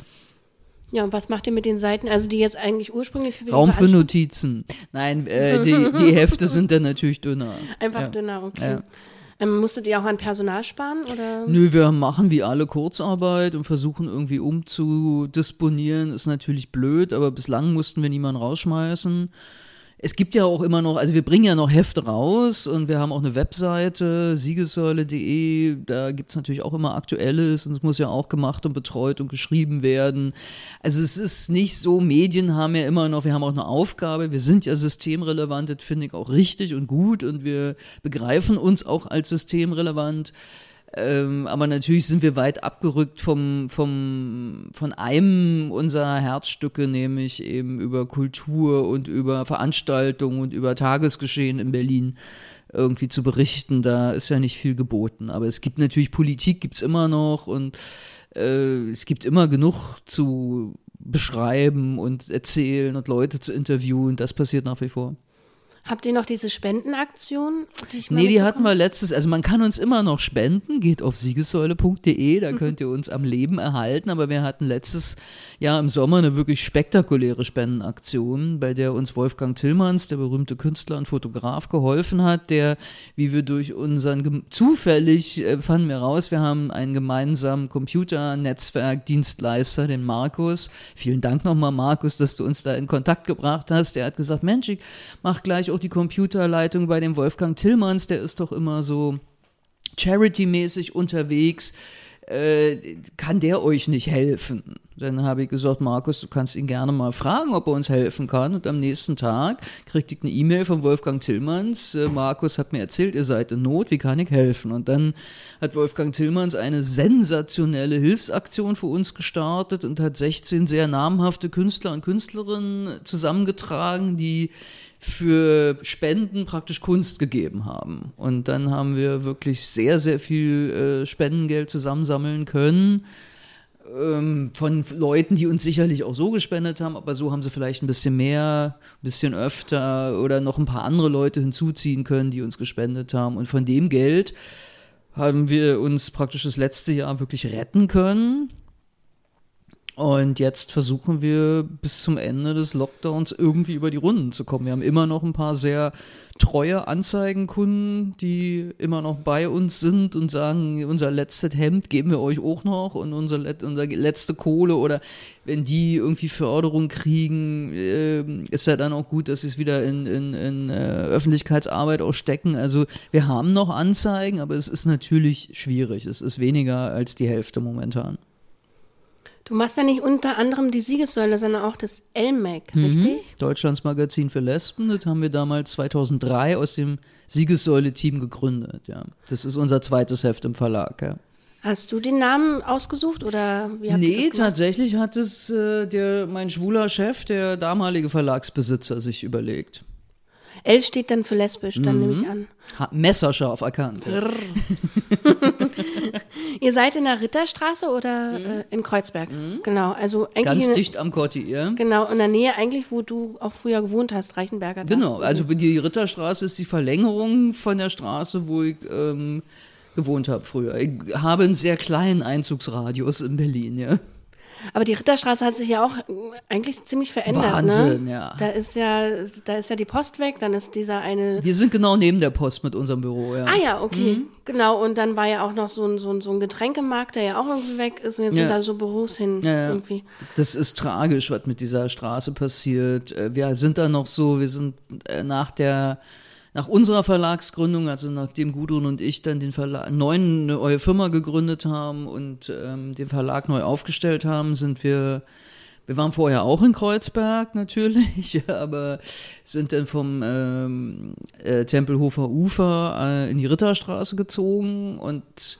[SPEAKER 3] Ja, und was macht ihr mit den Seiten, also die jetzt eigentlich ursprünglich für die
[SPEAKER 4] Raum für Notizen. Nein, äh, die, die Hefte sind dann natürlich dünner.
[SPEAKER 3] Einfach
[SPEAKER 4] ja.
[SPEAKER 3] dünner, okay.
[SPEAKER 4] Ja.
[SPEAKER 3] Ähm, musstet ihr auch an Personal sparen? Oder?
[SPEAKER 4] Nö, wir machen wie alle Kurzarbeit und versuchen irgendwie umzudisponieren. Ist natürlich blöd, aber bislang mussten wir niemanden rausschmeißen. Es gibt ja auch immer noch, also wir bringen ja noch Hefte raus und wir haben auch eine Webseite, siegessäule.de, da gibt es natürlich auch immer Aktuelles und es muss ja auch gemacht und betreut und geschrieben werden. Also es ist nicht so, Medien haben ja immer noch, wir haben auch eine Aufgabe, wir sind ja systemrelevant, das finde ich auch richtig und gut und wir begreifen uns auch als systemrelevant. Ähm, aber natürlich sind wir weit abgerückt vom, vom, von einem unserer Herzstücke, nämlich eben über Kultur und über Veranstaltungen und über Tagesgeschehen in Berlin irgendwie zu berichten. Da ist ja nicht viel geboten. Aber es gibt natürlich Politik, gibt's immer noch und äh, es gibt immer genug zu beschreiben und erzählen und Leute zu interviewen. Das passiert nach wie vor.
[SPEAKER 3] Habt ihr noch diese Spendenaktion? Die
[SPEAKER 4] Nee, die hatten wir letztes, also man kann uns immer noch spenden, geht auf siegessäule.de, da könnt ihr uns am Leben erhalten, aber wir hatten letztes Jahr im Sommer eine wirklich spektakuläre Spendenaktion, bei der uns Wolfgang Tillmanns, der berühmte Künstler und Fotograf, geholfen hat, der, wie wir durch unseren, zufällig äh, fanden wir raus, wir haben einen gemeinsamen Computernetzwerkdienstleister, den Markus. Vielen Dank nochmal, Markus, dass du uns da in Kontakt gebracht hast. Der hat gesagt, Mensch, ich mach gleich auch die Computerleitung bei dem Wolfgang Tillmanns, der ist doch immer so charity-mäßig unterwegs. Äh, kann der euch nicht helfen? Dann habe ich gesagt, Markus, du kannst ihn gerne mal fragen, ob er uns helfen kann. Und am nächsten Tag kriegte ich eine E-Mail von Wolfgang Tillmanns. Äh, Markus hat mir erzählt, ihr seid in Not, wie kann ich helfen? Und dann hat Wolfgang Tillmanns eine sensationelle Hilfsaktion für uns gestartet und hat 16 sehr namhafte Künstler und Künstlerinnen zusammengetragen, die für Spenden praktisch Kunst gegeben haben. Und dann haben wir wirklich sehr, sehr viel äh, Spendengeld zusammensammeln können ähm, von Leuten, die uns sicherlich auch so gespendet haben, aber so haben sie vielleicht ein bisschen mehr, ein bisschen öfter oder noch ein paar andere Leute hinzuziehen können, die uns gespendet haben. Und von dem Geld haben wir uns praktisch das letzte Jahr wirklich retten können. Und jetzt versuchen wir bis zum Ende des Lockdowns irgendwie über die Runden zu kommen. Wir haben immer noch ein paar sehr treue Anzeigenkunden, die immer noch bei uns sind und sagen, unser letztes Hemd geben wir euch auch noch und unser, Let unser letzte Kohle oder wenn die irgendwie Förderung kriegen, äh, ist ja dann auch gut, dass sie es wieder in, in, in äh, Öffentlichkeitsarbeit auch stecken. Also wir haben noch Anzeigen, aber es ist natürlich schwierig. Es ist weniger als die Hälfte momentan.
[SPEAKER 3] Du machst ja nicht unter anderem die Siegessäule, sondern auch das LMAC,
[SPEAKER 4] Mhm.
[SPEAKER 3] richtig?
[SPEAKER 4] Deutschlands Magazin für Lesben, das haben wir damals 2003 aus dem Siegessäule-Team gegründet. Ja. Das ist unser zweites Heft im Verlag. Ja.
[SPEAKER 3] Hast du den Namen ausgesucht oder wie habt
[SPEAKER 4] Nee, tatsächlich hat es äh, der, mein schwuler Chef, der damalige Verlagsbesitzer, sich überlegt.
[SPEAKER 3] L steht dann für lesbisch, dann
[SPEAKER 4] Mhm.
[SPEAKER 3] nehme ich an.
[SPEAKER 4] Ha messerscharf erkannt. Ja.
[SPEAKER 3] Ihr seid in der Ritterstraße oder äh, in Kreuzberg? Genau, also eigentlich
[SPEAKER 4] Mhm. Ganz
[SPEAKER 3] in,
[SPEAKER 4] dicht am ja.
[SPEAKER 3] Genau, in der Nähe eigentlich, wo du auch früher gewohnt hast, Reichenberger.
[SPEAKER 4] Genau, also die Ritterstraße ist die Verlängerung von der Straße, wo ich ähm, gewohnt habe früher. Ich habe einen sehr kleinen Einzugsradius in Berlin, ja.
[SPEAKER 3] Aber die Ritterstraße hat sich ja auch äh, eigentlich ziemlich verändert.
[SPEAKER 4] Wahnsinn,
[SPEAKER 3] ne?
[SPEAKER 4] ja.
[SPEAKER 3] Da ist ja, da ist ja die Post weg, dann ist dieser eine.
[SPEAKER 4] Wir sind genau neben der Post mit unserem Büro, ja.
[SPEAKER 3] Ah ja, okay.
[SPEAKER 4] Mhm.
[SPEAKER 3] Genau, und dann war ja auch noch so ein, so, ein, so ein Getränkemarkt, der ja auch irgendwie weg ist. Und jetzt
[SPEAKER 4] Ja.
[SPEAKER 3] sind da so Büros hin
[SPEAKER 4] Ja, ja.
[SPEAKER 3] irgendwie.
[SPEAKER 4] Das ist tragisch, was mit dieser Straße passiert. Äh, Wir sind da noch so, wir sind äh, nach der, nach unserer Verlagsgründung, also nachdem Gudrun und ich dann den Verlag, neuen neue Firma gegründet haben und ähm, den Verlag neu aufgestellt haben, sind wir wir waren vorher auch in Kreuzberg natürlich, aber sind dann vom ähm, äh, Tempelhofer Ufer äh, in die Ritterstraße gezogen und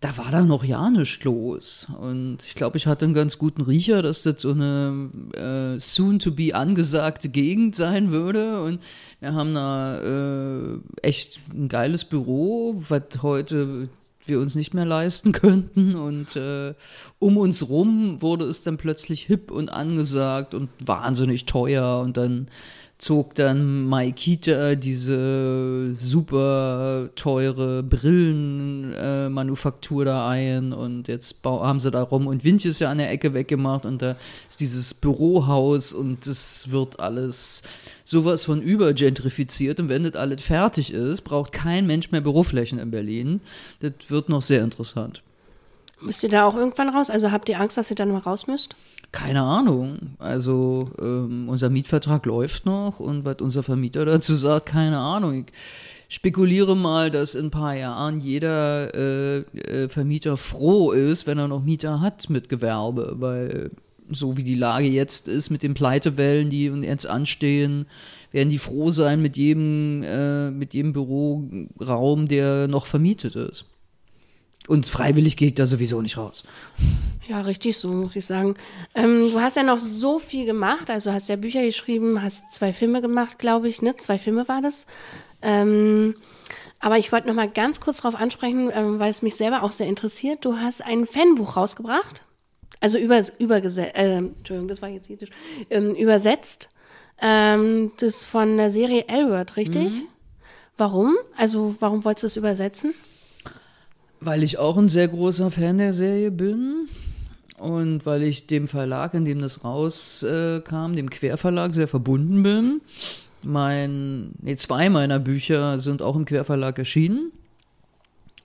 [SPEAKER 4] da war da noch ja nichts los. Und ich glaube, ich hatte einen ganz guten Riecher, dass das so eine äh, soon-to-be angesagte Gegend sein würde. Und wir haben da äh, echt ein geiles Büro, was heute wir uns nicht mehr leisten könnten. Und äh, um uns rum wurde es dann plötzlich hip und angesagt und wahnsinnig teuer. Und dann zog dann Maikita diese super teure Brillenmanufaktur äh, da ein und jetzt haben sie da rum und Winch ist ja an der Ecke weggemacht und da ist dieses Bürohaus und es wird alles sowas von übergentrifiziert und wenn das alles fertig ist, braucht kein Mensch mehr Büroflächen in Berlin. Das wird noch sehr interessant.
[SPEAKER 3] Müsst ihr da auch irgendwann raus? Also habt ihr Angst, dass ihr dann mal raus müsst?
[SPEAKER 4] Keine Ahnung. Also ähm, unser Mietvertrag läuft noch und was unser Vermieter dazu sagt, keine Ahnung. Ich spekuliere mal, dass in ein paar Jahren jeder äh, äh, Vermieter froh ist, wenn er noch Mieter hat mit Gewerbe, weil so wie die Lage jetzt ist mit den Pleitewellen, die jetzt anstehen, werden die froh sein mit jedem, äh, mit jedem Büroraum, der noch vermietet ist. Und freiwillig gehe ich da sowieso nicht raus.
[SPEAKER 3] Ja, richtig so, muss ich sagen. Ähm, du hast ja noch so viel gemacht. Also hast ja Bücher geschrieben, hast zwei Filme gemacht, glaube ich, ne? Zwei Filme war das. Ähm, aber ich wollte noch mal ganz kurz darauf ansprechen, ähm, weil es mich selber auch sehr interessiert. Du hast ein Fanbuch rausgebracht. Also über, übergesetzt, äh, Entschuldigung, das war jetzt jiddisch, ähm, übersetzt. Ähm, das von der Serie Elwood, richtig? Warum? Also warum wolltest du es übersetzen?
[SPEAKER 4] Weil ich auch ein sehr großer Fan der Serie bin und weil ich dem Verlag, in dem das rauskam, dem Querverlag, sehr verbunden bin. Mein, nee, zwei meiner Bücher sind auch im Querverlag erschienen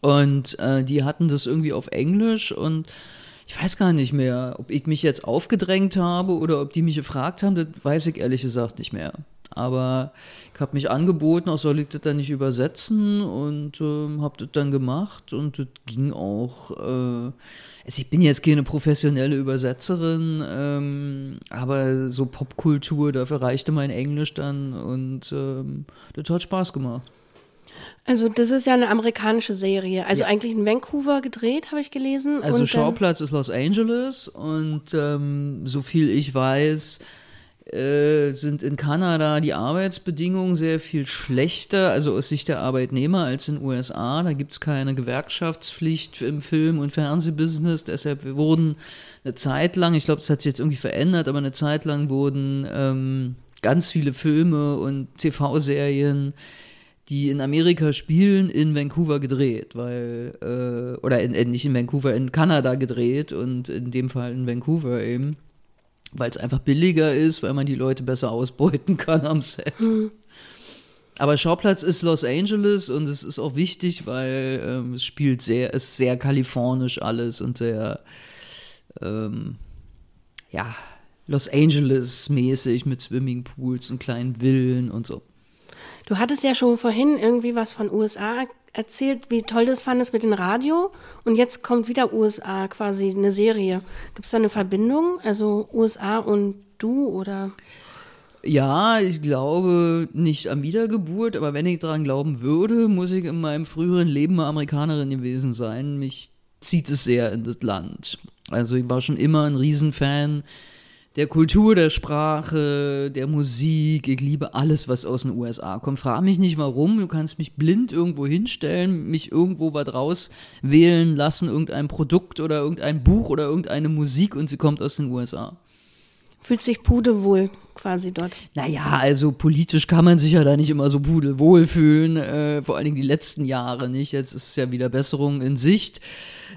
[SPEAKER 4] und äh, die hatten das irgendwie auf Englisch und ich weiß gar nicht mehr, ob ich mich jetzt aufgedrängt habe oder ob die mich gefragt haben, das weiß ich ehrlich gesagt nicht mehr. Aber ich habe mich angeboten, auch soll ich das dann nicht übersetzen und ähm, habe das dann gemacht und das ging auch. Äh, also ich bin jetzt keine professionelle Übersetzerin, ähm, aber so Popkultur, dafür reichte mein Englisch dann und ähm, das hat Spaß gemacht.
[SPEAKER 3] Also das ist ja eine amerikanische Serie. Also
[SPEAKER 4] Ja.
[SPEAKER 3] eigentlich in Vancouver gedreht, habe ich gelesen.
[SPEAKER 4] Also Schauplatz ist Los Angeles und ähm, so viel ich weiß, äh, sind in Kanada die Arbeitsbedingungen sehr viel schlechter, also aus Sicht der Arbeitnehmer als in den USA. Da gibt es keine Gewerkschaftspflicht im Film- und Fernsehbusiness. Deshalb wurden eine Zeit lang, ich glaube, es hat sich jetzt irgendwie verändert, aber eine Zeit lang wurden ähm, ganz viele Filme und TV-Serien die in Amerika spielen, in Vancouver gedreht, weil, äh, oder in, nicht in Vancouver, in Kanada gedreht und in dem Fall in Vancouver eben, weil es einfach billiger ist, weil man die Leute besser ausbeuten kann am Set. Aber Schauplatz ist Los Angeles und es ist auch wichtig, weil ähm, es spielt sehr, es ist sehr kalifornisch alles und sehr, ähm, ja, Los Angeles mäßig mit Swimmingpools und kleinen Villen und so.
[SPEAKER 3] Du hattest ja schon vorhin irgendwie was von USA erzählt, wie toll das fandest mit dem Radio. Und jetzt kommt wieder USA quasi eine Serie. Gibt es da eine Verbindung? Also USA und du oder?
[SPEAKER 4] Ja, ich glaube nicht an Wiedergeburt, aber wenn ich daran glauben würde, muss ich in meinem früheren Leben mal Amerikanerin gewesen sein. Mich zieht es sehr in das Land. Also ich war schon immer ein Riesenfan der Kultur, der Sprache, der Musik. Ich liebe alles, was aus den USA kommt. Frag mich nicht warum. Du kannst mich blind irgendwo hinstellen, mich irgendwo was raus wählen lassen, irgendein Produkt oder irgendein Buch oder irgendeine Musik und sie kommt aus den USA.
[SPEAKER 3] Fühlt sich Pude wohl quasi dort?
[SPEAKER 4] Naja, also politisch kann man sich ja da nicht immer so pudelwohl fühlen, äh, vor allen Dingen die letzten Jahre nicht. Jetzt ist ja wieder Besserung in Sicht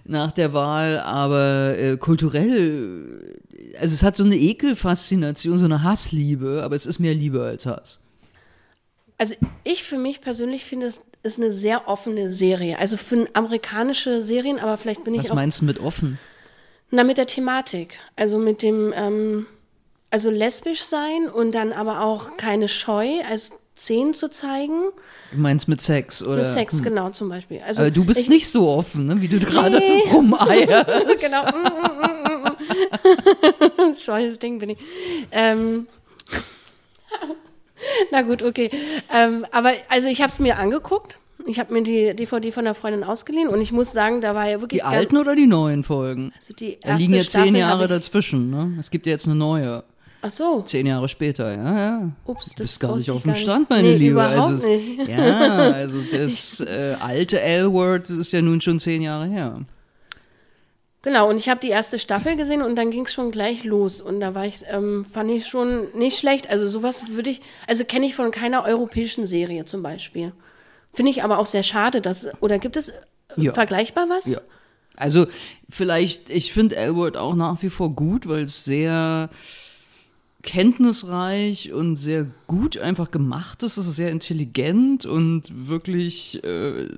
[SPEAKER 4] nach der Wahl, aber äh, kulturell, also es hat so eine Ekelfaszination, so eine Hassliebe, aber es ist mehr Liebe als Hass.
[SPEAKER 3] Also ich für mich persönlich finde, es ist eine sehr offene Serie. Also für amerikanische Serien, aber vielleicht bin ich
[SPEAKER 4] Was meinst du mit offen?
[SPEAKER 3] Na, mit der Thematik. Also mit dem, ähm, also lesbisch sein und dann aber auch keine Scheu, also Szenen zu zeigen.
[SPEAKER 4] Du meinst mit Sex oder?
[SPEAKER 3] Mit Sex,
[SPEAKER 4] Hm.
[SPEAKER 3] genau, zum Beispiel. Also
[SPEAKER 4] Aber du bist
[SPEAKER 3] ich,
[SPEAKER 4] nicht so offen, ne, wie du gerade
[SPEAKER 3] Nee.
[SPEAKER 4] rumeierst.
[SPEAKER 3] Genau. Mm, mm, mm, mm. Scheues Ding bin ich. Ähm, na gut, okay. Ähm, aber also ich habe es mir angeguckt. Ich habe mir die DVD von der Freundin ausgeliehen und ich muss sagen, da war ja wirklich
[SPEAKER 4] Die alten oder die neuen Folgen?
[SPEAKER 3] also die
[SPEAKER 4] Da liegen ja zehn Jahre dazwischen, ne? Es gibt ja jetzt eine neue.
[SPEAKER 3] Ach so.
[SPEAKER 4] Zehn Jahre später, ja, ja.
[SPEAKER 3] Ups,
[SPEAKER 4] du
[SPEAKER 3] das
[SPEAKER 4] bist gar nicht auf dem. Stand, meine
[SPEAKER 3] Nee,
[SPEAKER 4] Liebe.
[SPEAKER 3] überhaupt
[SPEAKER 4] also
[SPEAKER 3] nicht.
[SPEAKER 4] Ja, also das äh, alte L-Word ist ja nun schon zehn Jahre her.
[SPEAKER 3] Genau, und ich habe die erste Staffel gesehen und dann ging es schon gleich los. Und da war ich, ähm, fand ich schon nicht schlecht. Also sowas würde ich, also kenne ich von keiner europäischen Serie zum Beispiel. Finde ich aber auch sehr schade, dass, oder gibt es äh,
[SPEAKER 4] Ja.
[SPEAKER 3] vergleichbar was?
[SPEAKER 4] Ja. Also vielleicht, ich finde L-Word auch nach wie vor gut, weil es sehr kenntnisreich und sehr gut einfach gemacht ist. Es ist sehr intelligent und wirklich äh,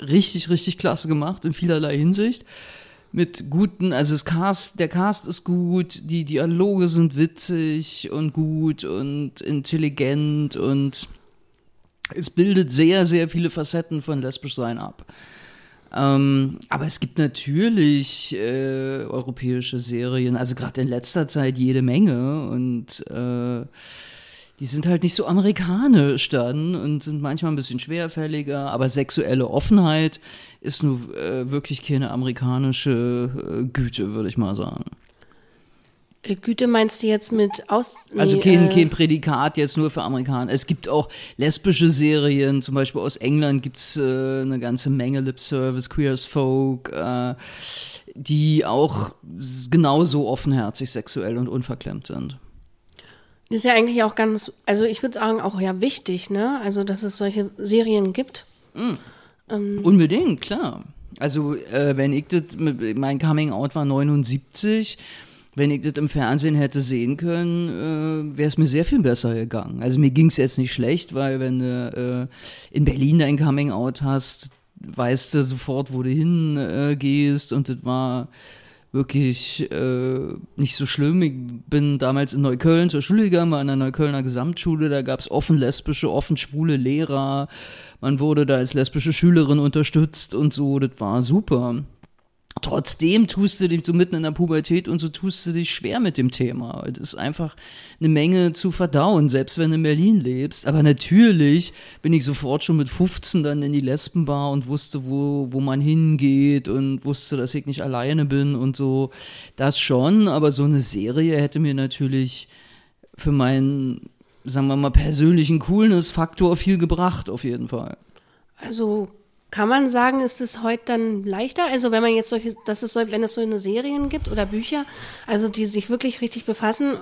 [SPEAKER 4] richtig, richtig klasse gemacht in vielerlei Hinsicht. Mit guten, also das Cast, der Cast ist gut, die Dialoge sind witzig und gut und intelligent und es bildet sehr, sehr viele Facetten von lesbisch sein ab. Ähm, aber es gibt natürlich äh, europäische Serien, also gerade in letzter Zeit jede Menge und äh, die sind halt nicht so amerikanisch dann und sind manchmal ein bisschen schwerfälliger, aber sexuelle Offenheit ist nur äh, wirklich keine amerikanische äh, Güte, würde ich mal sagen.
[SPEAKER 3] Äh, Güte meinst du jetzt mit aus.
[SPEAKER 4] Also
[SPEAKER 3] nee,
[SPEAKER 4] kein,
[SPEAKER 3] äh,
[SPEAKER 4] kein Prädikat jetzt nur für Amerikaner. Es gibt auch lesbische Serien, zum Beispiel aus England gibt es äh, eine ganze Menge Lip Service, Queer as Folk, äh, die auch genauso offenherzig, sexuell und unverklemmt sind.
[SPEAKER 3] Das ist ja eigentlich auch ganz, also ich würde sagen, auch ja wichtig, ne? Also, dass es solche Serien gibt.
[SPEAKER 4] Unbedingt, klar. Also, äh, wenn ich das, mein Coming Out war 79, wenn ich das im Fernsehen hätte sehen können, äh, wäre es mir sehr viel besser gegangen. Also mir ging es jetzt nicht schlecht, weil wenn du äh, in Berlin dein Coming Out hast, weißt du sofort, wo du hingehst äh, gehst und das war wirklich äh, nicht so schlimm. Ich bin damals in Neukölln zur Schule gegangen, war in der Neuköllner Gesamtschule, da gab es offen lesbische, offen schwule Lehrer. Man wurde da als lesbische Schülerin unterstützt und so, das war super. Trotzdem tust du dich so mitten in der Pubertät und so tust du dich schwer mit dem Thema. Es ist einfach eine Menge zu verdauen, selbst wenn du in Berlin lebst. Aber natürlich bin ich sofort schon mit 15 dann in die Lesbenbar und wusste, wo, wo man hingeht und wusste, dass ich nicht alleine bin und so. Das schon, aber so eine Serie hätte mir natürlich für meinen, sagen wir mal, persönlichen Coolness-Faktor viel gebracht, auf jeden Fall.
[SPEAKER 3] Also kann man sagen, ist es heute dann leichter? Also wenn man jetzt solche, das ist so, wenn es so eine Serien gibt oder Bücher, also die sich wirklich richtig befassen,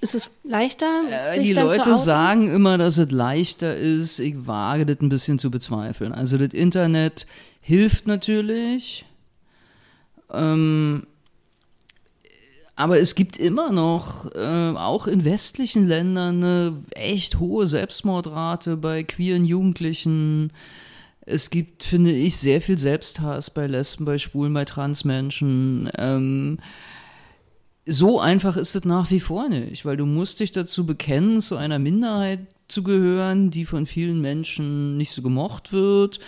[SPEAKER 3] ist es leichter?
[SPEAKER 4] Äh,
[SPEAKER 3] sich
[SPEAKER 4] die Leute sagen immer, dass es leichter ist. Ich wage das ein bisschen zu bezweifeln. Also das Internet hilft natürlich. Ähm, aber es gibt immer noch, äh, auch in westlichen Ländern, eine echt hohe Selbstmordrate bei queeren Jugendlichen. Es gibt, finde ich, sehr viel Selbsthass bei Lesben, bei Schwulen, bei Transmenschen. Ähm, so einfach ist es nach wie vor nicht, weil du musst dich dazu bekennen, zu einer Minderheit zu gehören, die von vielen Menschen nicht so gemocht wird,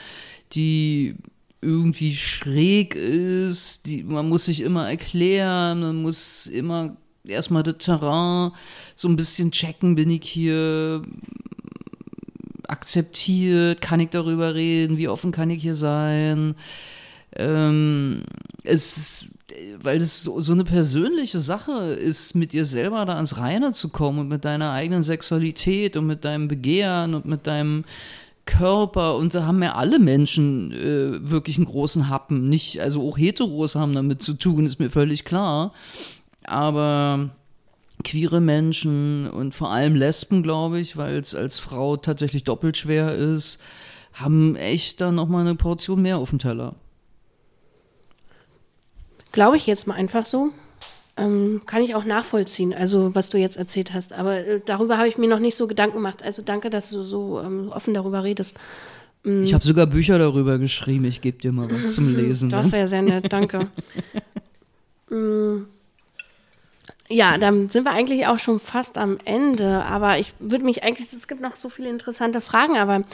[SPEAKER 4] die irgendwie schräg ist, die, man muss sich immer erklären, man muss immer erstmal das Terrain so ein bisschen checken, bin ich hier akzeptiert, kann ich darüber reden, wie offen kann ich hier sein. Ähm, es, weil es so, so eine persönliche Sache ist, mit dir selber da ans Reine zu kommen und mit deiner eigenen Sexualität und mit deinem Begehren und mit deinem Körper und da haben ja alle Menschen äh, wirklich einen großen Happen. Nicht, also auch Heteros haben damit zu tun, ist mir völlig klar. Aber queere Menschen und vor allem Lesben, glaube ich, weil es als Frau tatsächlich doppelt schwer ist, haben echt dann nochmal eine Portion mehr auf dem Teller.
[SPEAKER 3] Glaube ich jetzt mal einfach so. Ähm, kann ich auch nachvollziehen, also was du jetzt erzählt hast. Aber äh, darüber habe ich mir noch nicht so Gedanken gemacht. Also danke, dass du so ähm, offen darüber redest.
[SPEAKER 4] Ich habe sogar Bücher darüber geschrieben. Ich gebe dir mal was zum Lesen.
[SPEAKER 3] Das
[SPEAKER 4] Ne?
[SPEAKER 3] wäre sehr nett, danke. Ja, dann sind wir eigentlich auch schon fast am Ende. Aber ich würde mich eigentlich, es gibt noch so viele interessante Fragen, aber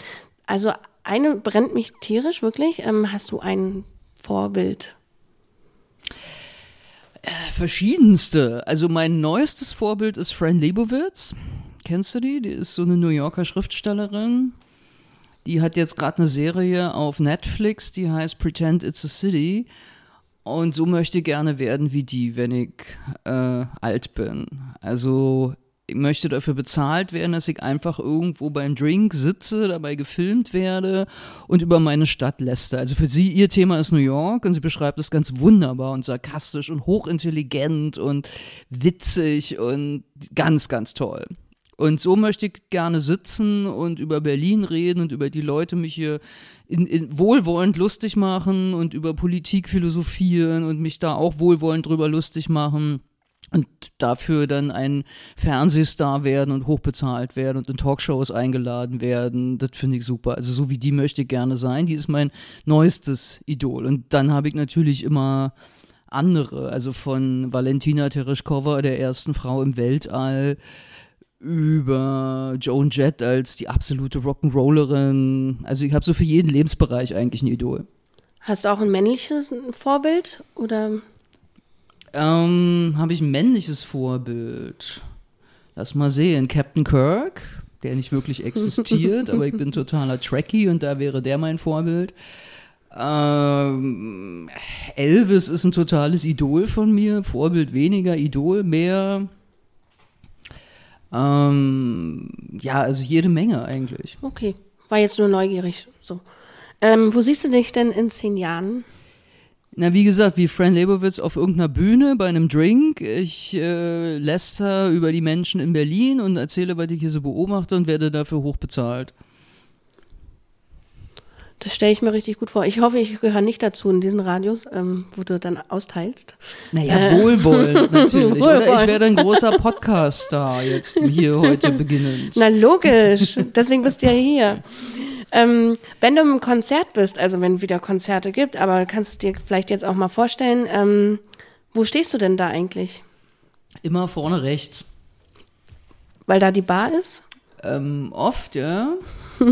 [SPEAKER 3] also eine brennt mich tierisch wirklich. Ähm, hast du ein Vorbild?
[SPEAKER 4] Verschiedenste. Also mein neuestes Vorbild ist Fran Lebowitz. Kennst du die? Die ist so eine New Yorker Schriftstellerin. Die hat jetzt gerade eine Serie auf Netflix, die heißt Pretend It's a City. Und so möchte ich gerne werden wie die, wenn ich äh, alt bin. Also ich möchte dafür bezahlt werden, dass ich einfach irgendwo beim Drink sitze, dabei gefilmt werde und über meine Stadt läster. Also für sie, ihr Thema ist New York und sie beschreibt es ganz wunderbar und sarkastisch und hochintelligent und witzig und ganz, ganz toll. Und so möchte ich gerne sitzen und über Berlin reden und über die Leute mich hier in, in wohlwollend lustig machen und über Politik philosophieren und mich da auch wohlwollend drüber lustig machen und dafür dann ein Fernsehstar werden und hochbezahlt werden und in Talkshows eingeladen werden. Das finde ich super. Also so wie die möchte ich gerne sein. Die ist mein neuestes Idol. Und dann habe ich natürlich immer andere, also von Valentina Tereshkova, der ersten Frau im Weltall, über Joan Jett als die absolute Rock'n'Rollerin. Also ich habe so für jeden Lebensbereich eigentlich ein Idol.
[SPEAKER 3] Hast du auch ein männliches Vorbild? Oder
[SPEAKER 4] Ähm, habe ich ein männliches Vorbild? Lass mal sehen. Captain Kirk, der nicht wirklich existiert, aber ich bin totaler Trekkie und da wäre der mein Vorbild. Ähm, Elvis ist ein totales Idol von mir. Vorbild weniger, Idol mehr. Ähm, ja, also jede Menge eigentlich.
[SPEAKER 3] okay, war jetzt nur neugierig. So. Ähm, wo siehst du dich denn in zehn Jahren?
[SPEAKER 4] Na, wie gesagt, wie Fran Lebowitz auf irgendeiner Bühne bei einem Drink. Ich äh, läster über die Menschen in Berlin und erzähle, was ich hier so beobachte und werde dafür hochbezahlt.
[SPEAKER 3] Das stelle ich mir richtig gut vor. Ich hoffe, ich gehöre nicht dazu in diesen Radios, ähm, wo du dann austeilst.
[SPEAKER 4] Naja, wohlwollend natürlich. Oder ich
[SPEAKER 3] Wohlwollend.
[SPEAKER 4] werde ein großer Podcast-Star jetzt hier heute beginnend.
[SPEAKER 3] Na logisch, deswegen bist du ja hier. Ähm, wenn du im Konzert bist, also wenn wieder Konzerte gibt, aber kannst du dir vielleicht jetzt auch mal vorstellen, ähm, Wo stehst du denn da eigentlich?
[SPEAKER 4] Immer vorne rechts.
[SPEAKER 3] Weil da die Bar ist?
[SPEAKER 4] Ähm, oft, ja.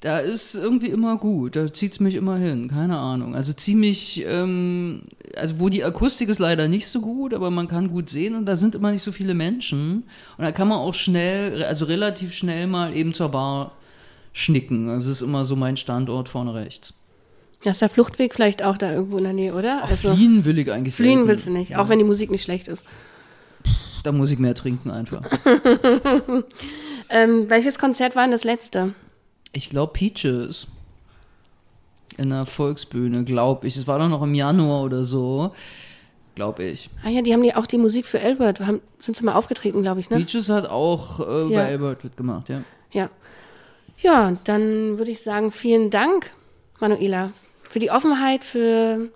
[SPEAKER 4] da ist irgendwie immer gut. Da zieht es mich immer hin. Keine Ahnung. Also ziemlich, ähm, also wo die Akustik ist leider nicht so gut, aber man kann gut sehen und da sind immer nicht so viele Menschen. Und da kann man auch schnell, also relativ schnell mal eben zur Bar schnicken. Also es ist immer so mein Standort vorne rechts.
[SPEAKER 3] Ja, ist der Fluchtweg vielleicht auch da irgendwo in der Nähe, oder?
[SPEAKER 4] Ach, fliehen will ich eigentlich
[SPEAKER 3] Fliehen
[SPEAKER 4] selten.
[SPEAKER 3] willst du nicht, auch wenn die Musik nicht schlecht ist.
[SPEAKER 4] Da muss ich mehr trinken einfach.
[SPEAKER 3] Ähm, welches Konzert war denn das letzte?
[SPEAKER 4] Ich glaube Peaches. In der Volksbühne, glaube ich. Es war doch noch im Januar oder so. Glaube ich.
[SPEAKER 3] Ah ja, die haben die auch die Musik für Albert, haben, sind sie mal aufgetreten, glaube ich, ne?
[SPEAKER 4] Peaches hat auch äh,
[SPEAKER 3] Ja.
[SPEAKER 4] bei Albert mitgemacht, ja.
[SPEAKER 3] Ja. Ja, dann würde ich sagen, vielen Dank, Manuela, für die Offenheit, für.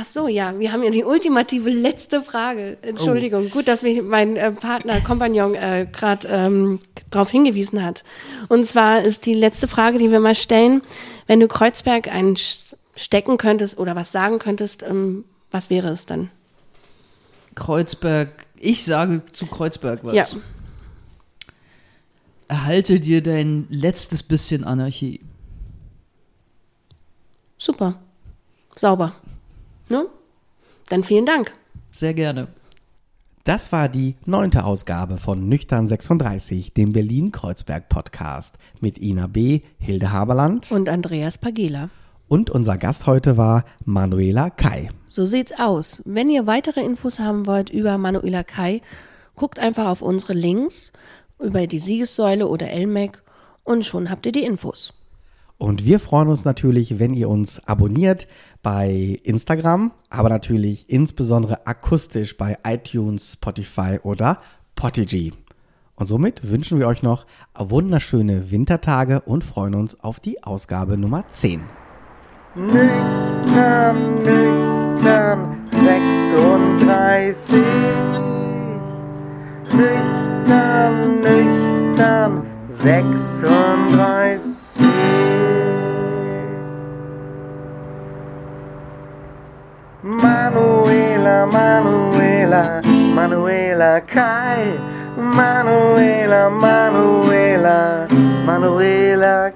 [SPEAKER 3] Ach so, ja, wir haben ja die ultimative letzte Frage. Entschuldigung, gut, dass mich mein äh, Partner, Kompagnon äh, gerade ähm, darauf hingewiesen hat. Und zwar ist die letzte Frage, die wir mal stellen, wenn du Kreuzberg einstecken könntest oder was sagen könntest, ähm, was wäre es dann?
[SPEAKER 4] Kreuzberg, ich sage zu Kreuzberg was.
[SPEAKER 3] Ja.
[SPEAKER 4] Erhalte dir dein letztes bisschen Anarchie.
[SPEAKER 3] Super. Sauber. Ne? Dann vielen Dank.
[SPEAKER 4] Sehr gerne.
[SPEAKER 2] Das war die neunte Ausgabe von Nüchtern 36, dem Berlin-Kreuzberg-Podcast mit Ina B., Hilde Haberland
[SPEAKER 3] Und Andreas Pagela.
[SPEAKER 2] und unser Gast heute war Manuela Kai.
[SPEAKER 3] So sieht's aus. Wenn ihr weitere Infos haben wollt über Manuela Kai, guckt einfach auf unsere Links über die Siegessäule oder LMAC und schon habt ihr die Infos.
[SPEAKER 2] Und wir freuen uns natürlich, wenn ihr uns abonniert bei Instagram, aber natürlich insbesondere akustisch bei iTunes, Spotify oder Podigy. Und somit wünschen wir euch noch wunderschöne Wintertage und freuen uns auf die Ausgabe Nummer 10.
[SPEAKER 1] Nüchtern, nüchtern, 36. Nüchtern, nüchtern, 36. Manuela, Manuela, Manuela Kai. Manuela, Manuela, Manuela